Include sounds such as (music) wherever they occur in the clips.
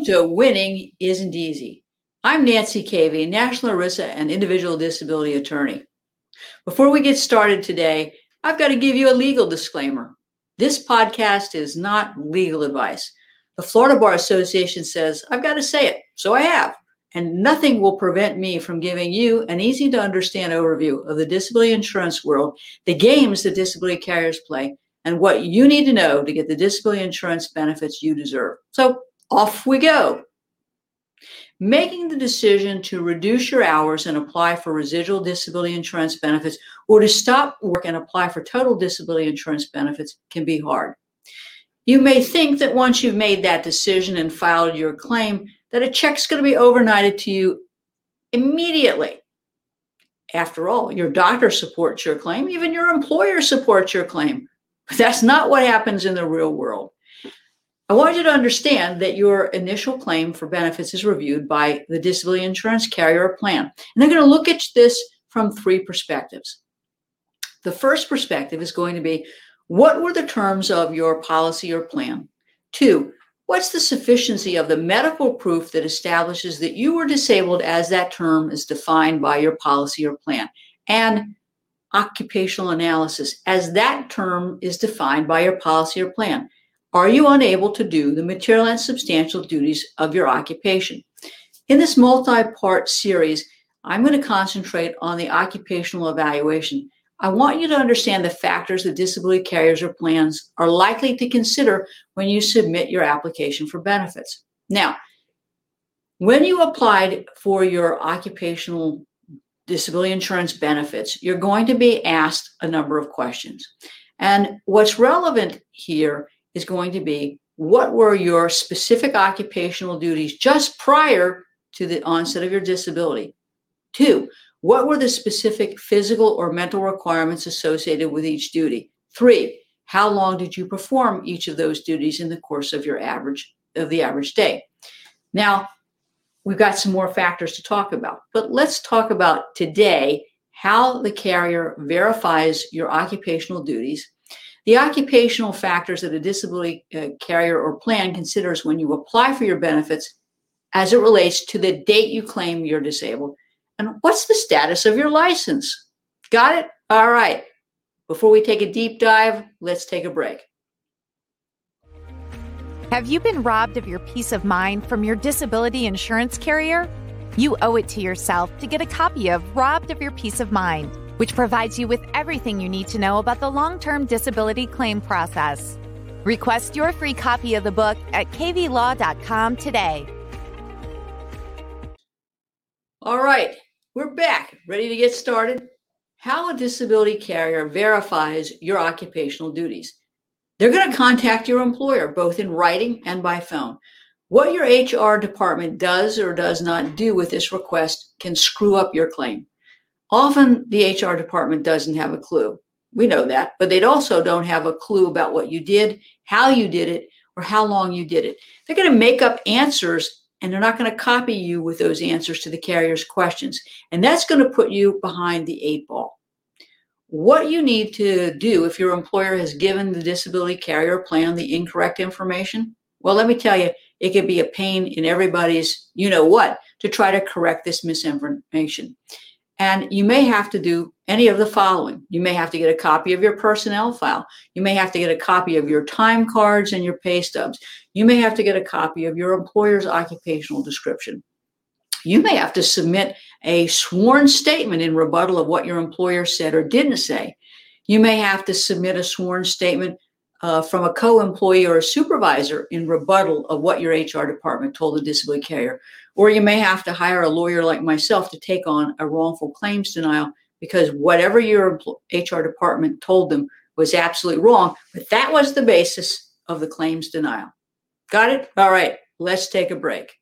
Welcome to Winning Isn't Easy. I'm Nancy Cavey, National ERISA and Individual Disability Attorney. Before we get started today, I've got to give you a legal disclaimer. This podcast is not legal advice. The Florida Bar Association says I've got to say it, so I have. And nothing will prevent me from giving you an easy to understand overview of the disability insurance world, the games that disability carriers play, and what you need to know to get the disability insurance benefits you deserve. So off we go. Making the decision to reduce your hours and apply for residual disability insurance benefits or to stop work and apply for total disability insurance benefits can be hard. You may think that once you've made that decision and filed your claim, that a check's going to be overnighted to you immediately. After all, your doctor supports your claim, even your employer supports your claim. But that's not what happens in the real world. I want you to understand that your initial claim for benefits is reviewed by the disability insurance carrier or plan. And they're going to look at this from three perspectives. The first perspective is going to be what were the terms of your policy or plan? Two, what's the sufficiency of the medical proof that establishes that you were disabled as that term is defined by your policy or plan? And occupational analysis as that term is defined by your policy or plan. Are you unable to do the material and substantial duties of your occupation? In this multi part series, I'm going to concentrate on the occupational evaluation. I want you to understand the factors that disability carriers or plans are likely to consider when you submit your application for benefits. Now, when you applied for your occupational disability insurance benefits, you're going to be asked a number of questions. And what's relevant here is going to be what were your specific occupational duties just prior to the onset of your disability? Two, what were the specific physical or mental requirements associated with each duty? Three, how long did you perform each of those duties in the course of your average of the average day? Now, we've got some more factors to talk about, but let's talk about today how the carrier verifies your occupational duties the occupational factors that a disability uh, carrier or plan considers when you apply for your benefits as it relates to the date you claim you're disabled and what's the status of your license. Got it? All right. Before we take a deep dive, let's take a break. Have you been robbed of your peace of mind from your disability insurance carrier? You owe it to yourself to get a copy of Robbed of Your Peace of Mind which provides you with everything you need to know about the long term disability claim process. Request your free copy of the book at caveylaw.com today. All right, we're back, ready to get started. How a disability carrier verifies your occupational duties. They're going to contact your employer, both in writing and by phone. What your HR department does or does not do with this request can screw up your claim. Often the HR department doesn't have a clue. We know that, but they also don't have a clue about what you did, how you did it, or how long you did it. They're going to make up answers and they're not going to copy you with those answers to the carrier's questions. And that's going to put you behind the eight ball. What you need to do if your employer has given the disability carrier plan the incorrect information, well, let me tell you, it can be a pain in everybody's you know what to try to correct this misinformation. And you may have to do any of the following. You may have to get a copy of your personnel file. You may have to get a copy of your time cards and your pay stubs. You may have to get a copy of your employer's occupational description. You may have to submit a sworn statement in rebuttal of what your employer said or didn't say. You may have to submit a sworn statement uh, from a co employee or a supervisor in rebuttal of what your HR department told the disability carrier. Or you may have to hire a lawyer like myself to take on a wrongful claims denial because whatever your HR department told them was absolutely wrong, but that was the basis of the claims denial. Got it? All right, let's take a break.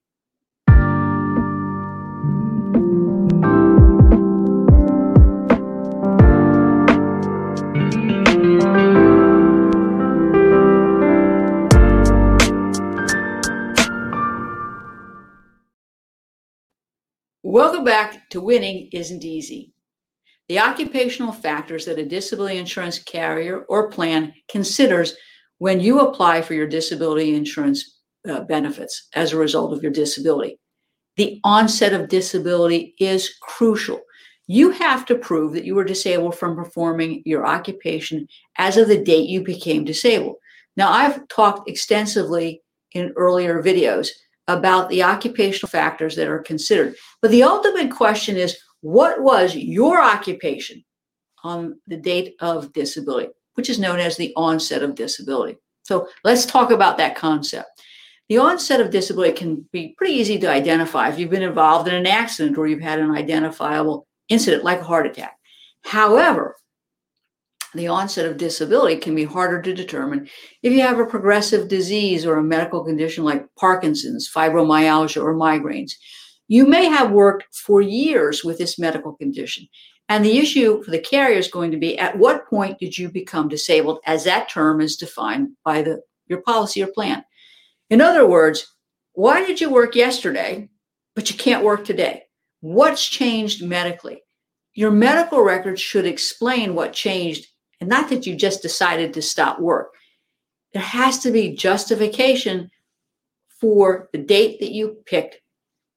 Back to Winning Isn't Easy. The occupational factors that a disability insurance carrier or plan considers when you apply for your disability insurance uh, benefits as a result of your disability. The onset of disability is crucial. You have to prove that you were disabled from performing your occupation as of the date you became disabled. Now, I've talked extensively in earlier videos about the occupational factors that are considered. But the ultimate question is what was your occupation on the date of disability, which is known as the onset of disability? So let's talk about that concept. The onset of disability can be pretty easy to identify if you've been involved in an accident or you've had an identifiable incident like a heart attack. However, the onset of disability can be harder to determine if you have a progressive disease or a medical condition like Parkinson's, fibromyalgia, or migraines. You may have worked for years with this medical condition. And the issue for the carrier is going to be at what point did you become disabled, as that term is defined by the, your policy or plan. In other words, why did you work yesterday, but you can't work today? What's changed medically? Your medical records should explain what changed and not that you just decided to stop work. There has to be justification for the date that you picked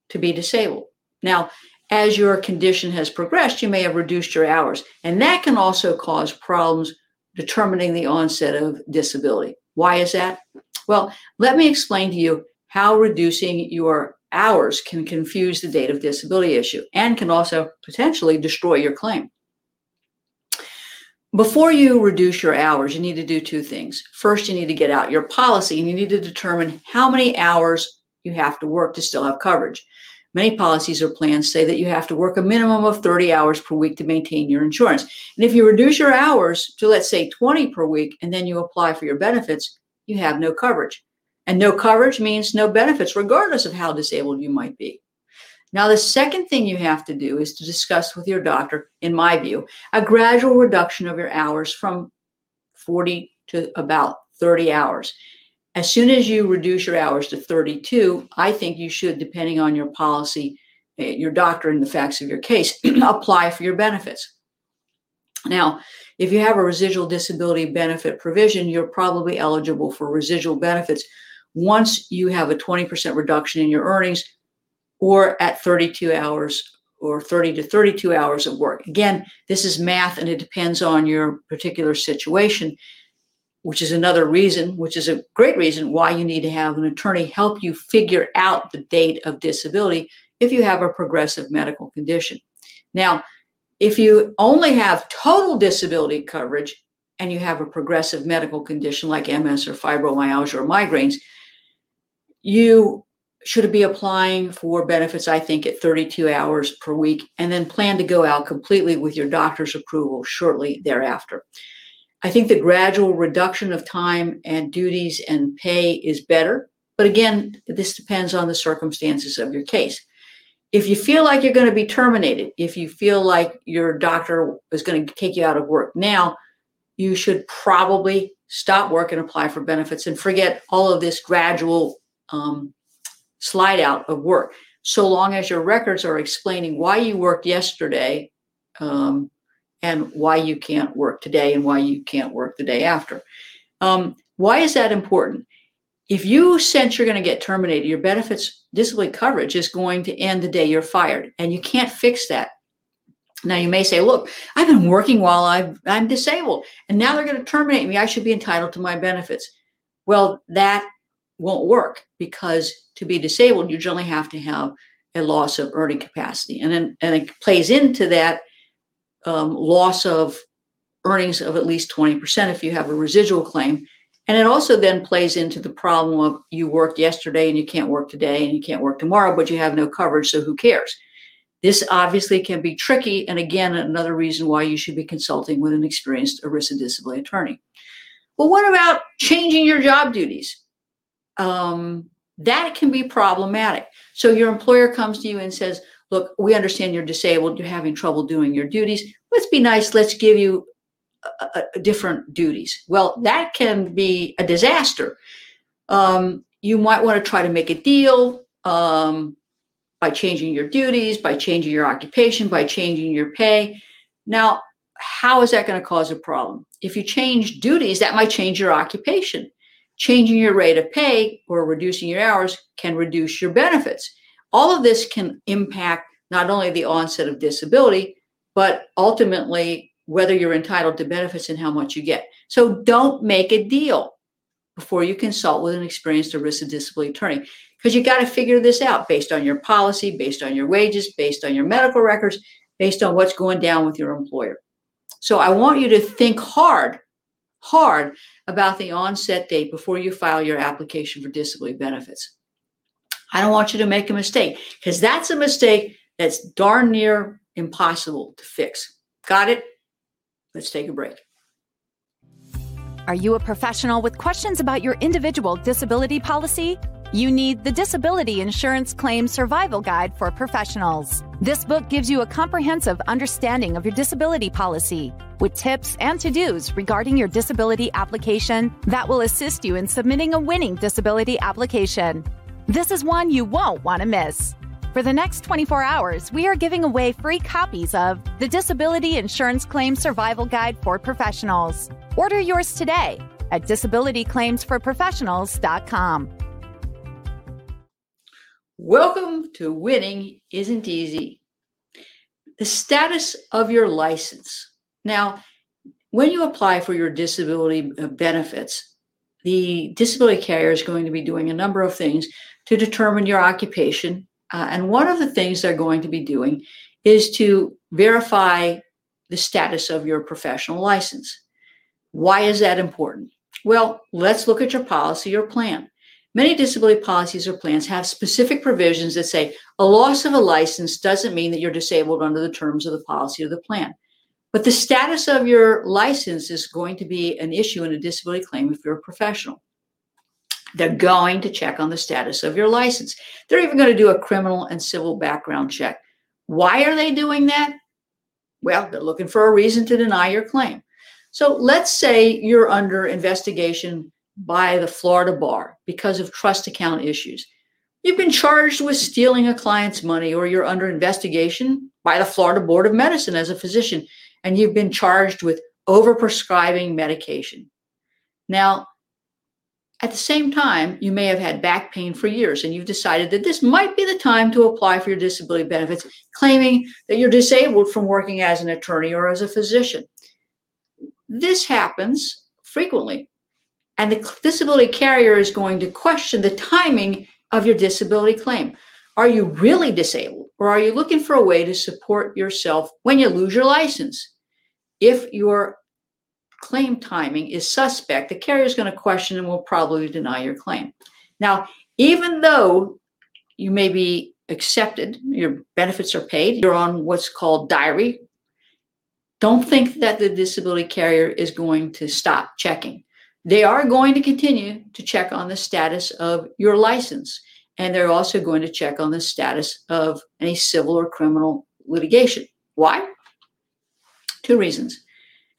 to be disabled. Now, as your condition has progressed, you may have reduced your hours, and that can also cause problems determining the onset of disability. Why is that? Well, let me explain to you how reducing your hours can confuse the date of disability issue and can also potentially destroy your claim. Before you reduce your hours, you need to do two things. First, you need to get out your policy and you need to determine how many hours you have to work to still have coverage. Many policies or plans say that you have to work a minimum of 30 hours per week to maintain your insurance. And if you reduce your hours to, let's say, 20 per week, and then you apply for your benefits, you have no coverage. And no coverage means no benefits, regardless of how disabled you might be. Now, the second thing you have to do is to discuss with your doctor, in my view, a gradual reduction of your hours from 40 to about 30 hours. As soon as you reduce your hours to 32, I think you should, depending on your policy, eh, your doctor, and the facts of your case, (clears throat) apply for your benefits. Now, if you have a residual disability benefit provision, you're probably eligible for residual benefits once you have a 20% reduction in your earnings or at 32 hours or 30 to 32 hours of work. Again, this is math and it depends on your particular situation, which is another reason, which is a great reason why you need to have an attorney help you figure out the date of disability if you have a progressive medical condition. Now, if you only have total disability coverage and you have a progressive medical condition like MS or fibromyalgia or migraines, you should be applying for benefits, I think, at 32 hours per week, and then plan to go out completely with your doctor's approval shortly thereafter. I think the gradual reduction of time and duties and pay is better. But again, this depends on the circumstances of your case. If you feel like you're going to be terminated, if you feel like your doctor is going to take you out of work now, you should probably stop work and apply for benefits and forget all of this gradual um, slide out of work, so long as your records are explaining why you worked yesterday um, and why you can't work today and why you can't work the day after. Um, why is that important? If you sense you're going to get terminated, your benefits disability coverage is going to end the day you're fired, and you can't fix that. Now you may say, "Look, I've been working while i am disabled, and now they're going to terminate me. I should be entitled to my benefits." Well, that won't work because to be disabled, you generally have to have a loss of earning capacity. And then and it plays into that um, loss of earnings of at least 20% if you have a residual claim. And it also then plays into the problem of you worked yesterday and you can't work today and you can't work tomorrow, but you have no coverage, so who cares? This obviously can be tricky. And again, another reason why you should be consulting with an experienced ERISA disability attorney. Well, what about changing your job duties? Um, that can be problematic. So your employer comes to you and says, look, we understand you're disabled, you're having trouble doing your duties. Let's be nice, let's give you a, a different duties. Well, that can be a disaster. Um, you might want to try to make a deal um, by changing your duties, by changing your occupation, by changing your pay. Now, how is that going to cause a problem? If you change duties, that might change your occupation changing your rate of pay or reducing your hours can reduce your benefits. All of this can impact not only the onset of disability, but ultimately whether you're entitled to benefits and how much you get. So don't make a deal before you consult with an experienced ERISA disability attorney because you got to figure this out based on your policy, based on your wages, based on your medical records, based on what's going down with your employer. So I want you to think hard, hard about the onset date before you file your application for disability benefits. I don't want you to make a mistake because that's a mistake that's darn near impossible to fix. Got it? Let's take a break. Are you a professional with questions about your individual disability policy? You need the Disability Insurance Claim Survival Guide for Professionals. This book gives you a comprehensive understanding of your disability policy with tips and to dos regarding your disability application that will assist you in submitting a winning disability application. This is one you won't want to miss. For the next 24 hours, we are giving away free copies of the Disability Insurance Claim Survival Guide for Professionals. Order yours today at disabilityclaimsforprofessionals.com. Welcome to Winning Isn't Easy. The status of your license. Now, when you apply for your disability uh, benefits, the disability carrier is going to be doing a number of things to determine your occupation. Uh, and one of the things they're going to be doing is to verify the status of your professional license. Why is that important? Well, let's look at your policy or plan. Many disability policies or plans have specific provisions that say a loss of a license doesn't mean that you're disabled under the terms of the policy or the plan. But the status of your license is going to be an issue in a disability claim if you're a professional. They're going to check on the status of your license. They're even going to do a criminal and civil background check. Why are they doing that? Well, they're looking for a reason to deny your claim. So let's say you're under investigation by the Florida bar because of trust account issues. You've been charged with stealing a client's money, or you're under investigation by the Florida Board of Medicine as a physician, and you've been charged with overprescribing medication. Now, at the same time, you may have had back pain for years, and you've decided that this might be the time to apply for your disability benefits, claiming that you're disabled from working as an attorney or as a physician. This happens frequently and the disability carrier is going to question the timing of your disability claim. Are you really disabled or are you looking for a way to support yourself when you lose your license? If your claim timing is suspect, the carrier is going to question and will probably deny your claim. Now, even though you may be accepted, your benefits are paid, you're on what's called diary, don't think that the disability carrier is going to stop checking. They are going to continue to check on the status of your license, and they're also going to check on the status of any civil or criminal litigation. Why? Two reasons.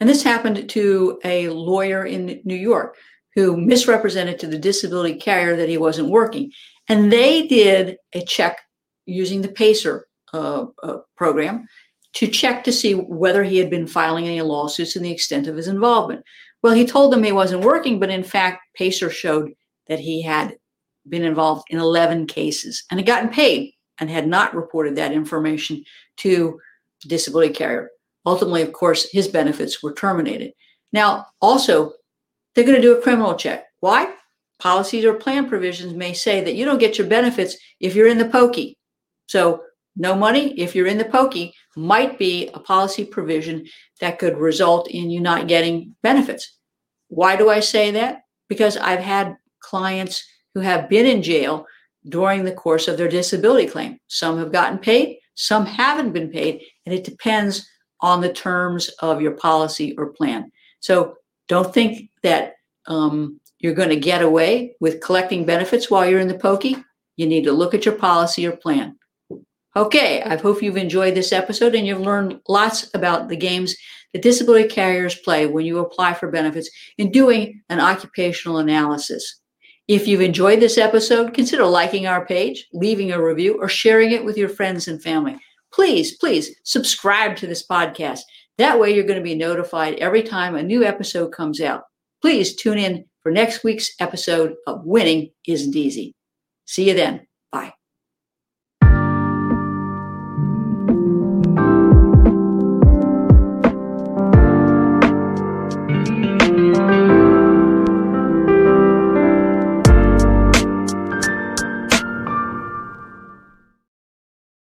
And this happened to a lawyer in New York who misrepresented to the disability carrier that he wasn't working. And they did a check using the PACER uh, uh, program to check to see whether he had been filing any lawsuits and the extent of his involvement. Well, he told them he wasn't working, but in fact, Pacer showed that he had been involved in 11 cases and had gotten paid and had not reported that information to disability carrier. Ultimately, of course, his benefits were terminated. Now, also, they're going to do a criminal check. Why? Policies or plan provisions may say that you don't get your benefits if you're in the pokey. So, no money if you're in the pokey might be a policy provision that could result in you not getting benefits. Why do I say that? Because I've had clients who have been in jail during the course of their disability claim. Some have gotten paid, some haven't been paid, and it depends on the terms of your policy or plan. So don't think that um, you're going to get away with collecting benefits while you're in the pokey. You need to look at your policy or plan. Okay, I hope you've enjoyed this episode and you've learned lots about the games that disability carriers play when you apply for benefits in doing an occupational analysis. If you've enjoyed this episode, consider liking our page, leaving a review, or sharing it with your friends and family. Please, please subscribe to this podcast. That way, you're going to be notified every time a new episode comes out. Please tune in for next week's episode of Winning Isn't Easy. See you then.